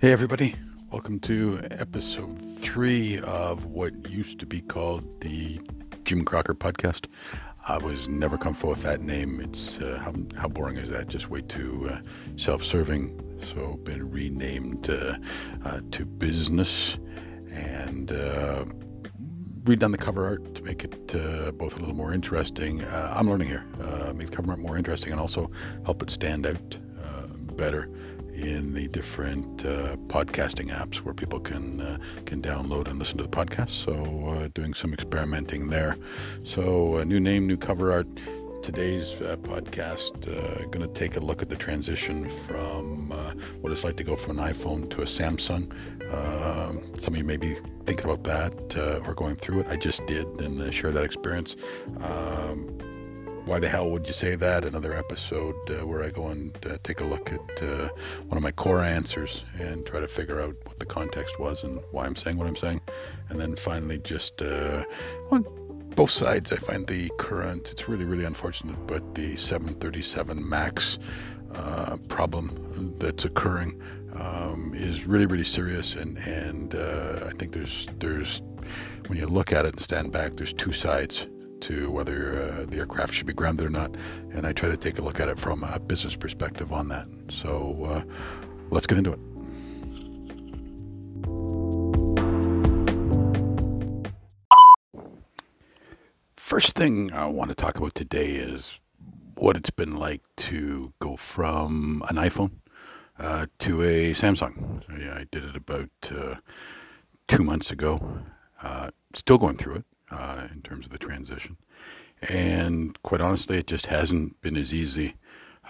Hey, everybody. Welcome to episode three of what used to be called the Jim Crocker podcast. I was never comfortable with that name. It's uh, how, how boring is that? Just way too uh, self serving. So, been renamed uh, uh, to Business and uh, redone the cover art to make it uh, both a little more interesting. I'm learning here, make the cover art more interesting and also help it stand out better in the different uh, podcasting apps where people can uh, can download and listen to the podcast. So uh, doing some experimenting there. So a new name, new cover art. Today's uh, podcast uh, going to take a look at the transition from what it's like to go from an iPhone to a Samsung. Um, some of you may be thinking about that or going through it. I just did and share that experience. Um, why the hell would you say that? Another episode uh, where I go and uh, take a look at uh, one of my core answers and try to figure out what the context was and why I'm saying what I'm saying. And then finally, just uh, on both sides, I find the current, it's really, really unfortunate, but the 737 MAX uh, problem that's occurring um, is really, really serious. And, and uh, I think there's, there's, when you look at it and stand back, there's two sides to whether uh, the aircraft should be grounded or not. And I try to take a look at it from a business perspective on that. So uh, let's get into it. First thing I want to talk about today is what it's been like to go from an iPhone uh, to a Samsung. Yeah, I did it about uh, two months ago. Uh, still going through it uh, in terms of the transition. And quite honestly, it just hasn't been as easy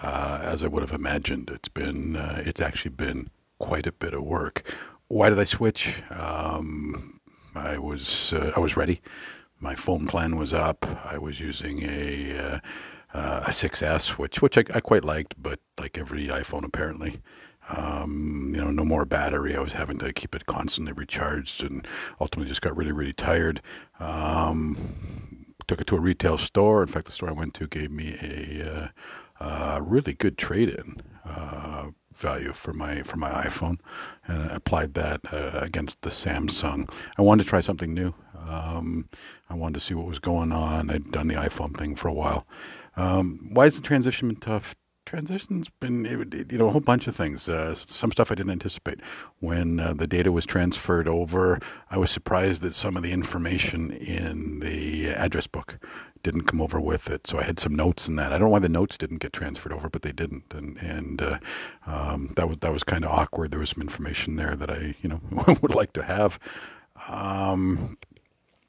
uh, as I would have imagined. It's been, uh, it's actually been quite a bit of work. Why did I switch? Um, I was, uh, I was ready. My phone plan was up. I was using a, uh, uh, a 6S, which, which I, I quite liked, but like every iPhone apparently, um, you know, no more battery. I was having to keep it constantly recharged, and ultimately just got really, really tired. Um, took it to a retail store. In fact, the store I went to gave me a uh, uh, really good trade-in uh, value for my for my iPhone, and I applied that uh, against the Samsung. I wanted to try something new. Um, I wanted to see what was going on. I'd done the iPhone thing for a while. Um, why has the transition been tough? Transition's been you know a whole bunch of things. Uh, some stuff i didn't anticipate. When uh, the data was transferred over i was surprised that some of the information in the address book didn't come over with it. So i had some notes in that. I don't know why the notes didn't get transferred over but they didn't. And and uh, um, that was that was kind of awkward. There was some information there that i you know would like to have. Um,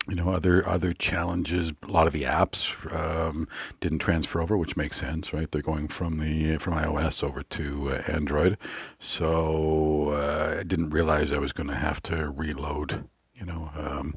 you know other other challenges. A lot of the apps um, didn't transfer over which makes sense right? They're going from the from ios over to uh, android. So uh, i didn't realize i was going to have to reload you know um,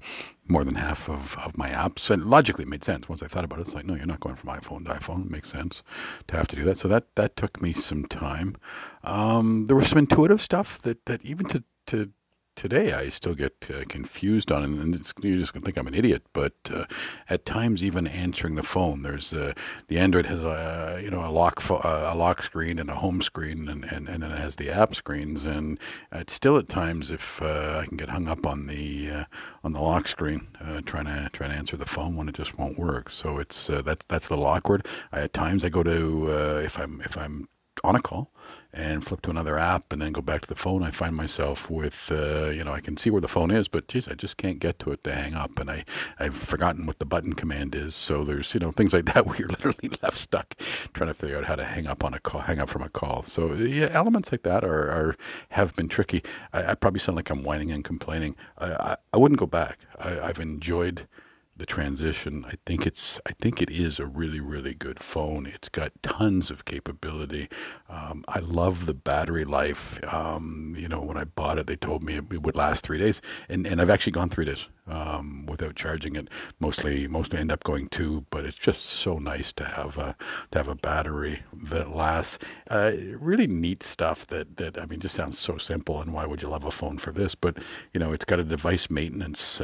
more than half of, of my apps. And logically it made sense. Once i thought about it it's like no you're not going from iphone to iphone. It makes sense to have to do that. So that that took me some time. Um, there was some intuitive stuff that that even to to today I still get uh, confused on it, and you're just gonna think I'm an idiot. But uh, at times, even answering the phone, there's uh, the Android has a you know a lock fo- uh, a lock screen and a home screen, and, and, and then it has the app screens, and it's still at times if uh, I can get hung up on the uh, on the lock screen trying to trying to answer the phone when it just won't work. So it's that's that's a little awkward. I, at times I go to if I'm if I'm on a call and flip to another app and then go back to the phone, I find myself with, uh, you know, I can see where the phone is, but geez, I just can't get to it to hang up. And I, I've forgotten what the button command is. So there's, you know, things like that where you're literally left stuck trying to figure out how to hang up on a call, hang up from a call. So yeah, elements like that are, are have been tricky. I, I probably sound like I'm whining and complaining. I, I, I wouldn't go back. I, I've enjoyed the transition. I think it's I think it is a really really good phone. It's got tons of capability. Um, I love the battery life. Um, you know, when I bought it, they told me it, would last three days, and and I've actually gone three days um, without charging it. Mostly mostly end up going two, but it's just so nice to have a to have a battery that lasts. Uh, really neat stuff that that I mean just sounds so simple. And why would you love a phone for this? But you know, it's got a device maintenance.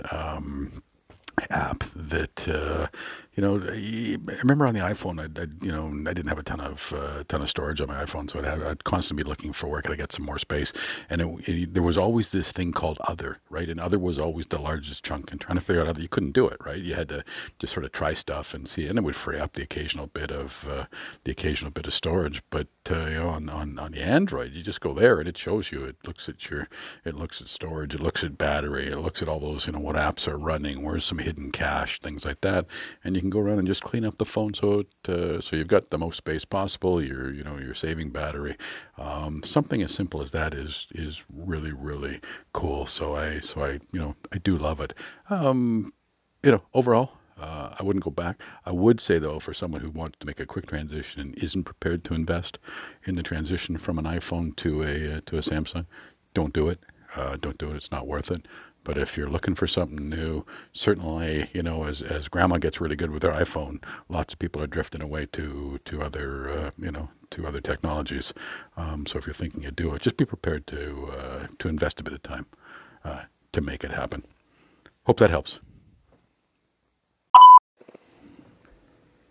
App that uh, you know, I remember on the iPhone, I, I you know, I didn't have a ton of uh, ton of storage on my iPhone, so I'd, have, I'd constantly be looking for where could I get some more space. And it, it, there was always this thing called Other, right? And Other was always the largest chunk. And trying to figure out how you couldn't do it, right? You had to just sort of try stuff and see, and it would free up the occasional bit of uh, the occasional bit of storage. But uh, you know, on, on on the Android, you just go there and it shows you. It looks at your, it looks at storage, it looks at battery, it looks at all those, you know, what apps are running, where's some hidden cache, things like that, and you can go around and just clean up the phone so it, uh, so you've got the most space possible. You're you know you're saving battery. Um, something as simple as that is is really really cool. So I so I you know I do love it. Um, you know overall. Uh, I wouldn't go back. I would say though, for someone who wants to make a quick transition and isn't prepared to invest in the transition from an iPhone to a uh, to a Samsung, don't do it. Uh, don't do it. It's not worth it. But if you're looking for something new, certainly, you know, as as grandma gets really good with her iPhone, lots of people are drifting away to to other, uh, you know, to other technologies. Um, so if you're thinking of do it, just be prepared to uh, to invest a bit of time uh, to make it happen. Hope that helps.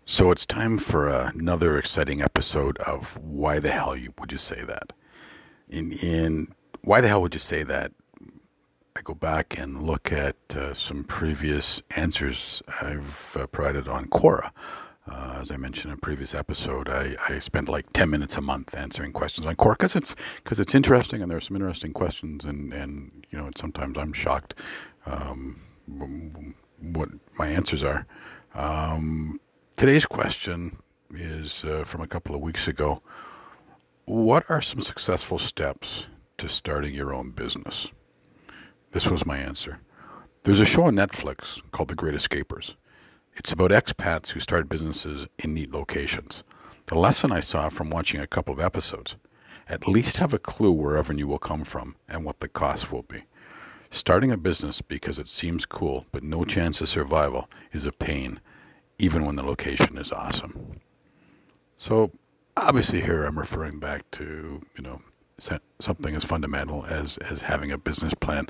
So it's time for another exciting episode of Why the Hell Would You Say That? In in Why the Hell Would You Say That? I go back and look at uh, some previous answers I've uh, provided on Quora. Uh, as I mentioned in a previous episode, I, I spend like 10 minutes a month answering questions on Quora because it's, cause it's interesting and there are some interesting questions. And, and you know, sometimes I'm shocked um, what my answers are. Um, today's question is uh, from a couple of weeks ago. What are some successful steps to starting your own business? This was my answer. There's a show on Netflix called The Great Escapers. It's about expats who start businesses in neat locations. The lesson I saw from watching a couple of episodes at least have a clue where revenue will come from and what the cost will be. Starting a business because it seems cool but no chance of survival is a pain, even when the location is awesome. So, obviously, here I'm referring back to, you know, something as fundamental as, as having a business plan.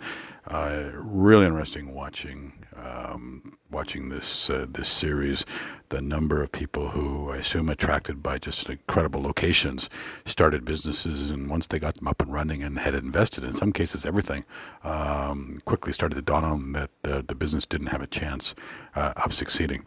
Uh, really interesting watching um, watching this uh, this series. The number of people who I assume attracted by just incredible locations started businesses, and once they got them up and running and had invested in some cases everything, um, quickly started to dawn on them that the, the business didn't have a chance uh, of succeeding.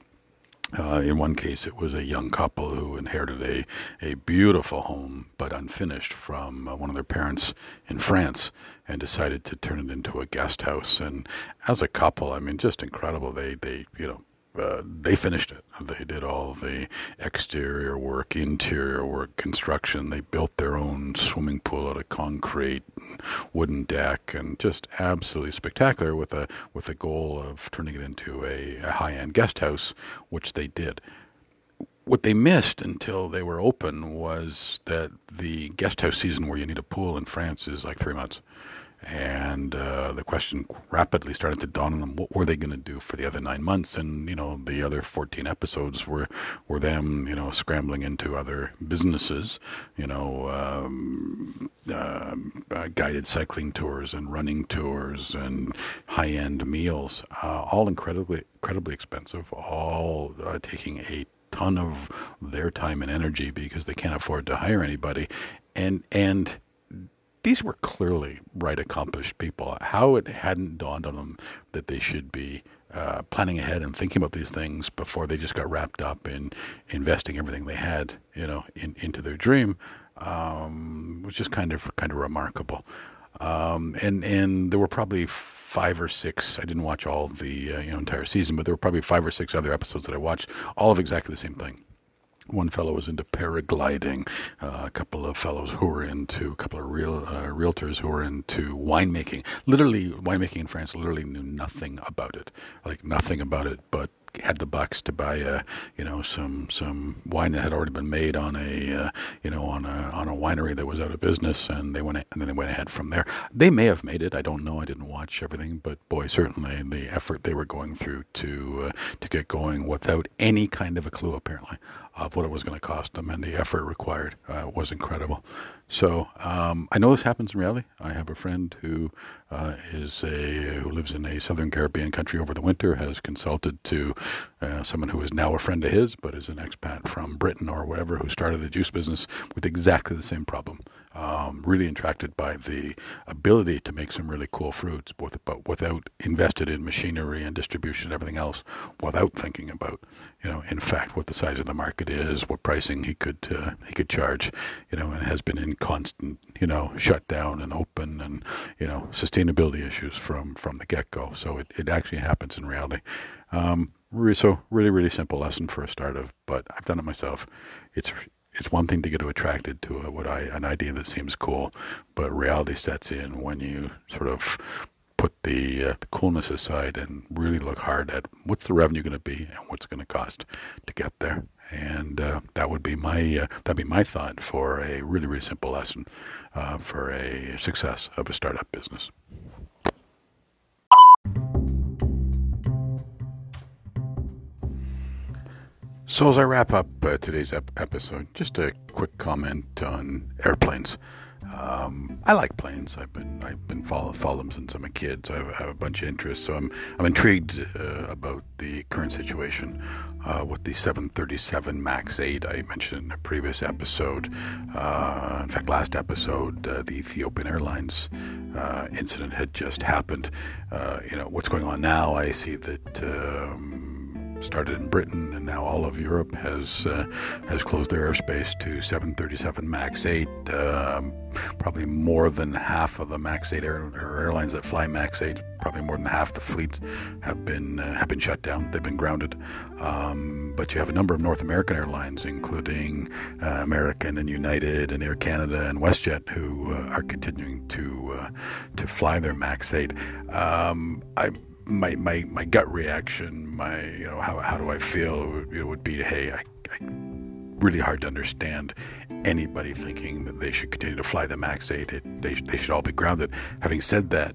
Uh, in one case, it was a young couple who inherited a, a beautiful home but unfinished from uh, one of their parents in France and decided to turn it into a guest house. And as a couple, I mean, just incredible. They, they you know, uh, they finished it. They did all the exterior work, interior work, construction. They built their own swimming pool out of concrete, wooden deck, and just absolutely spectacular with a with a goal of turning it into a, a high end guest house, which they did. What they missed until they were open was that the guest house season, where you need a pool in France, is like three months. And uh, the question rapidly started to dawn on them: What were they going to do for the other nine months? And you know, the other fourteen episodes were were them, you know, scrambling into other businesses, you know, um, uh, guided cycling tours and running tours and high-end meals, uh, all incredibly incredibly expensive, all uh, taking a ton of their time and energy because they can't afford to hire anybody, and and these were clearly right accomplished people. How it hadn't dawned on them that they should be uh, planning ahead and thinking about these things before they just got wrapped up in investing everything they had, you know, in, into their dream, um, was just kind of kind of remarkable. Um, and and there were probably five or six. I didn't watch all the uh, you know entire season, but there were probably five or six other episodes that I watched, all of exactly the same thing one fellow was into paragliding, uh, a couple of fellows who were into, a couple of real uh, realtors who were into winemaking. Literally, winemaking in France literally knew nothing about it, like nothing about it, but had the bucks to buy a you know some some wine that had already been made on a uh, you know on a on a winery that was out of business and they went and then they went ahead from there. They may have made it. I don't know. I didn't watch everything. But boy certainly the effort they were going through to uh, to get going without any kind of a clue apparently of what it was going to cost them and the effort required uh, was incredible so um, I know this happens in reality. I have a friend who uh, is a who lives in a southern Caribbean country over the winter. Has consulted to uh, someone who is now a friend of his, but is an expat from Britain or wherever, who started a juice business with exactly the same problem. Um, really attracted by the ability to make some really cool fruits, but without invested in machinery and distribution and everything else, without thinking about, you know, in fact, what the size of the market is, what pricing he could uh, he could charge, you know, and has been in constant, you know, shutdown and open and you know sustainability issues from from the get go. So it, it actually happens in reality. Um, so really really simple lesson for a start of, but I've done it myself. It's it's one thing to get attracted to a, what I an idea that seems cool, but reality sets in when you sort of put the, uh, the coolness aside and really look hard at what's the revenue going to be and what's going to cost to get there. And uh, that would be my uh, that'd be my thought for a really really simple lesson uh, for a success of a startup business. So, as I wrap up uh, today's ep- episode, just a quick comment on airplanes. Um, I like planes. I've been I've been follow, follow them since I'm a kid, so I have, I have a bunch of interests. So I'm I'm intrigued uh, about the current situation uh, with the 737 Max 8 I mentioned in a previous episode. Uh, in fact, last episode, uh, the Ethiopian Airlines uh, incident had just happened. Uh, you know what's going on now. I see that. Um, started in Britain, and now all of Europe has uh, has closed their airspace to 737 Max 8. Um, probably more than half of the Max 8 air, airlines that fly Max 8, probably more than half the fleet have been uh, have been shut down. They've been grounded. Um, but you have a number of North American airlines, including uh, American and United and Air Canada and WestJet, who uh, are continuing to uh, to fly their Max 8. Um, I my, my, my gut reaction, my you know how, how do I feel? It would, it would be hey, I, I, really hard to understand anybody thinking that they should continue to fly the Max 8. It, they they should all be grounded. Having said that,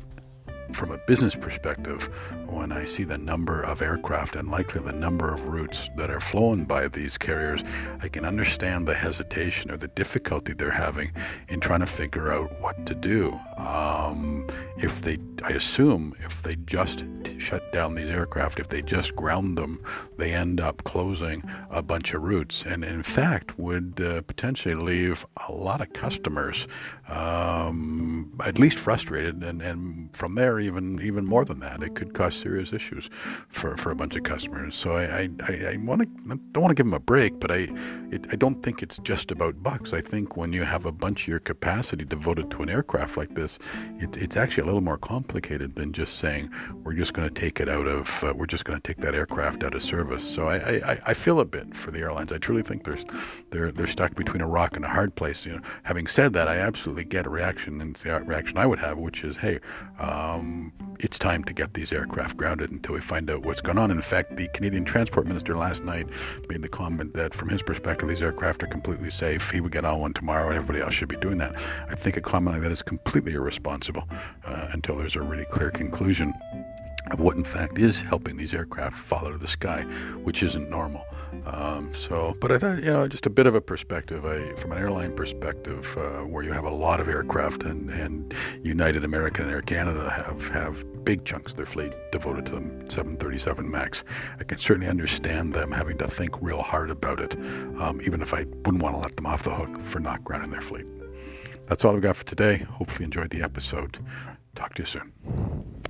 from a business perspective, when I see the number of aircraft and likely the number of routes that are flown by these carriers, I can understand the hesitation or the difficulty they're having in trying to figure out what to do. Um, if they, I assume, if they just shut down these aircraft, if they just ground them, they end up closing a bunch of routes, and in fact would uh, potentially leave a lot of customers um, at least frustrated, and, and from there even even more than that, it could cause serious issues for, for a bunch of customers. So I I, I want to don't want to give them a break, but I it, I don't think it's just about bucks. I think when you have a bunch of your capacity devoted to an aircraft like this, it, it's actually a little more complicated than just saying we're just going to take it out of uh, we're just going to take that aircraft out of service. So I, I, I feel a bit for the airlines. I truly think there's they're they're stuck between a rock and a hard place. You know, having said that, I absolutely get a reaction and the reaction I would have, which is, hey, um, it's time to get these aircraft grounded until we find out what's going on. In fact, the Canadian Transport Minister last night made the comment that, from his perspective, these aircraft are completely safe. He would get on one tomorrow, and everybody else should be doing that. I think a comment like that is completely irresponsible uh, until there's a really clear conclusion of what in fact is helping these aircraft fall out of the sky, which isn't normal. Um, so, but I thought, you know, just a bit of a perspective, I, from an airline perspective, uh, where you have a lot of aircraft and, and United American and Air Canada have, have big chunks of their fleet devoted to them, 737 MAX. I can certainly understand them having to think real hard about it, um, even if I wouldn't want to let them off the hook for not grounding their fleet. That's all I've got for today. Hopefully, you enjoyed the episode. Talk to you soon.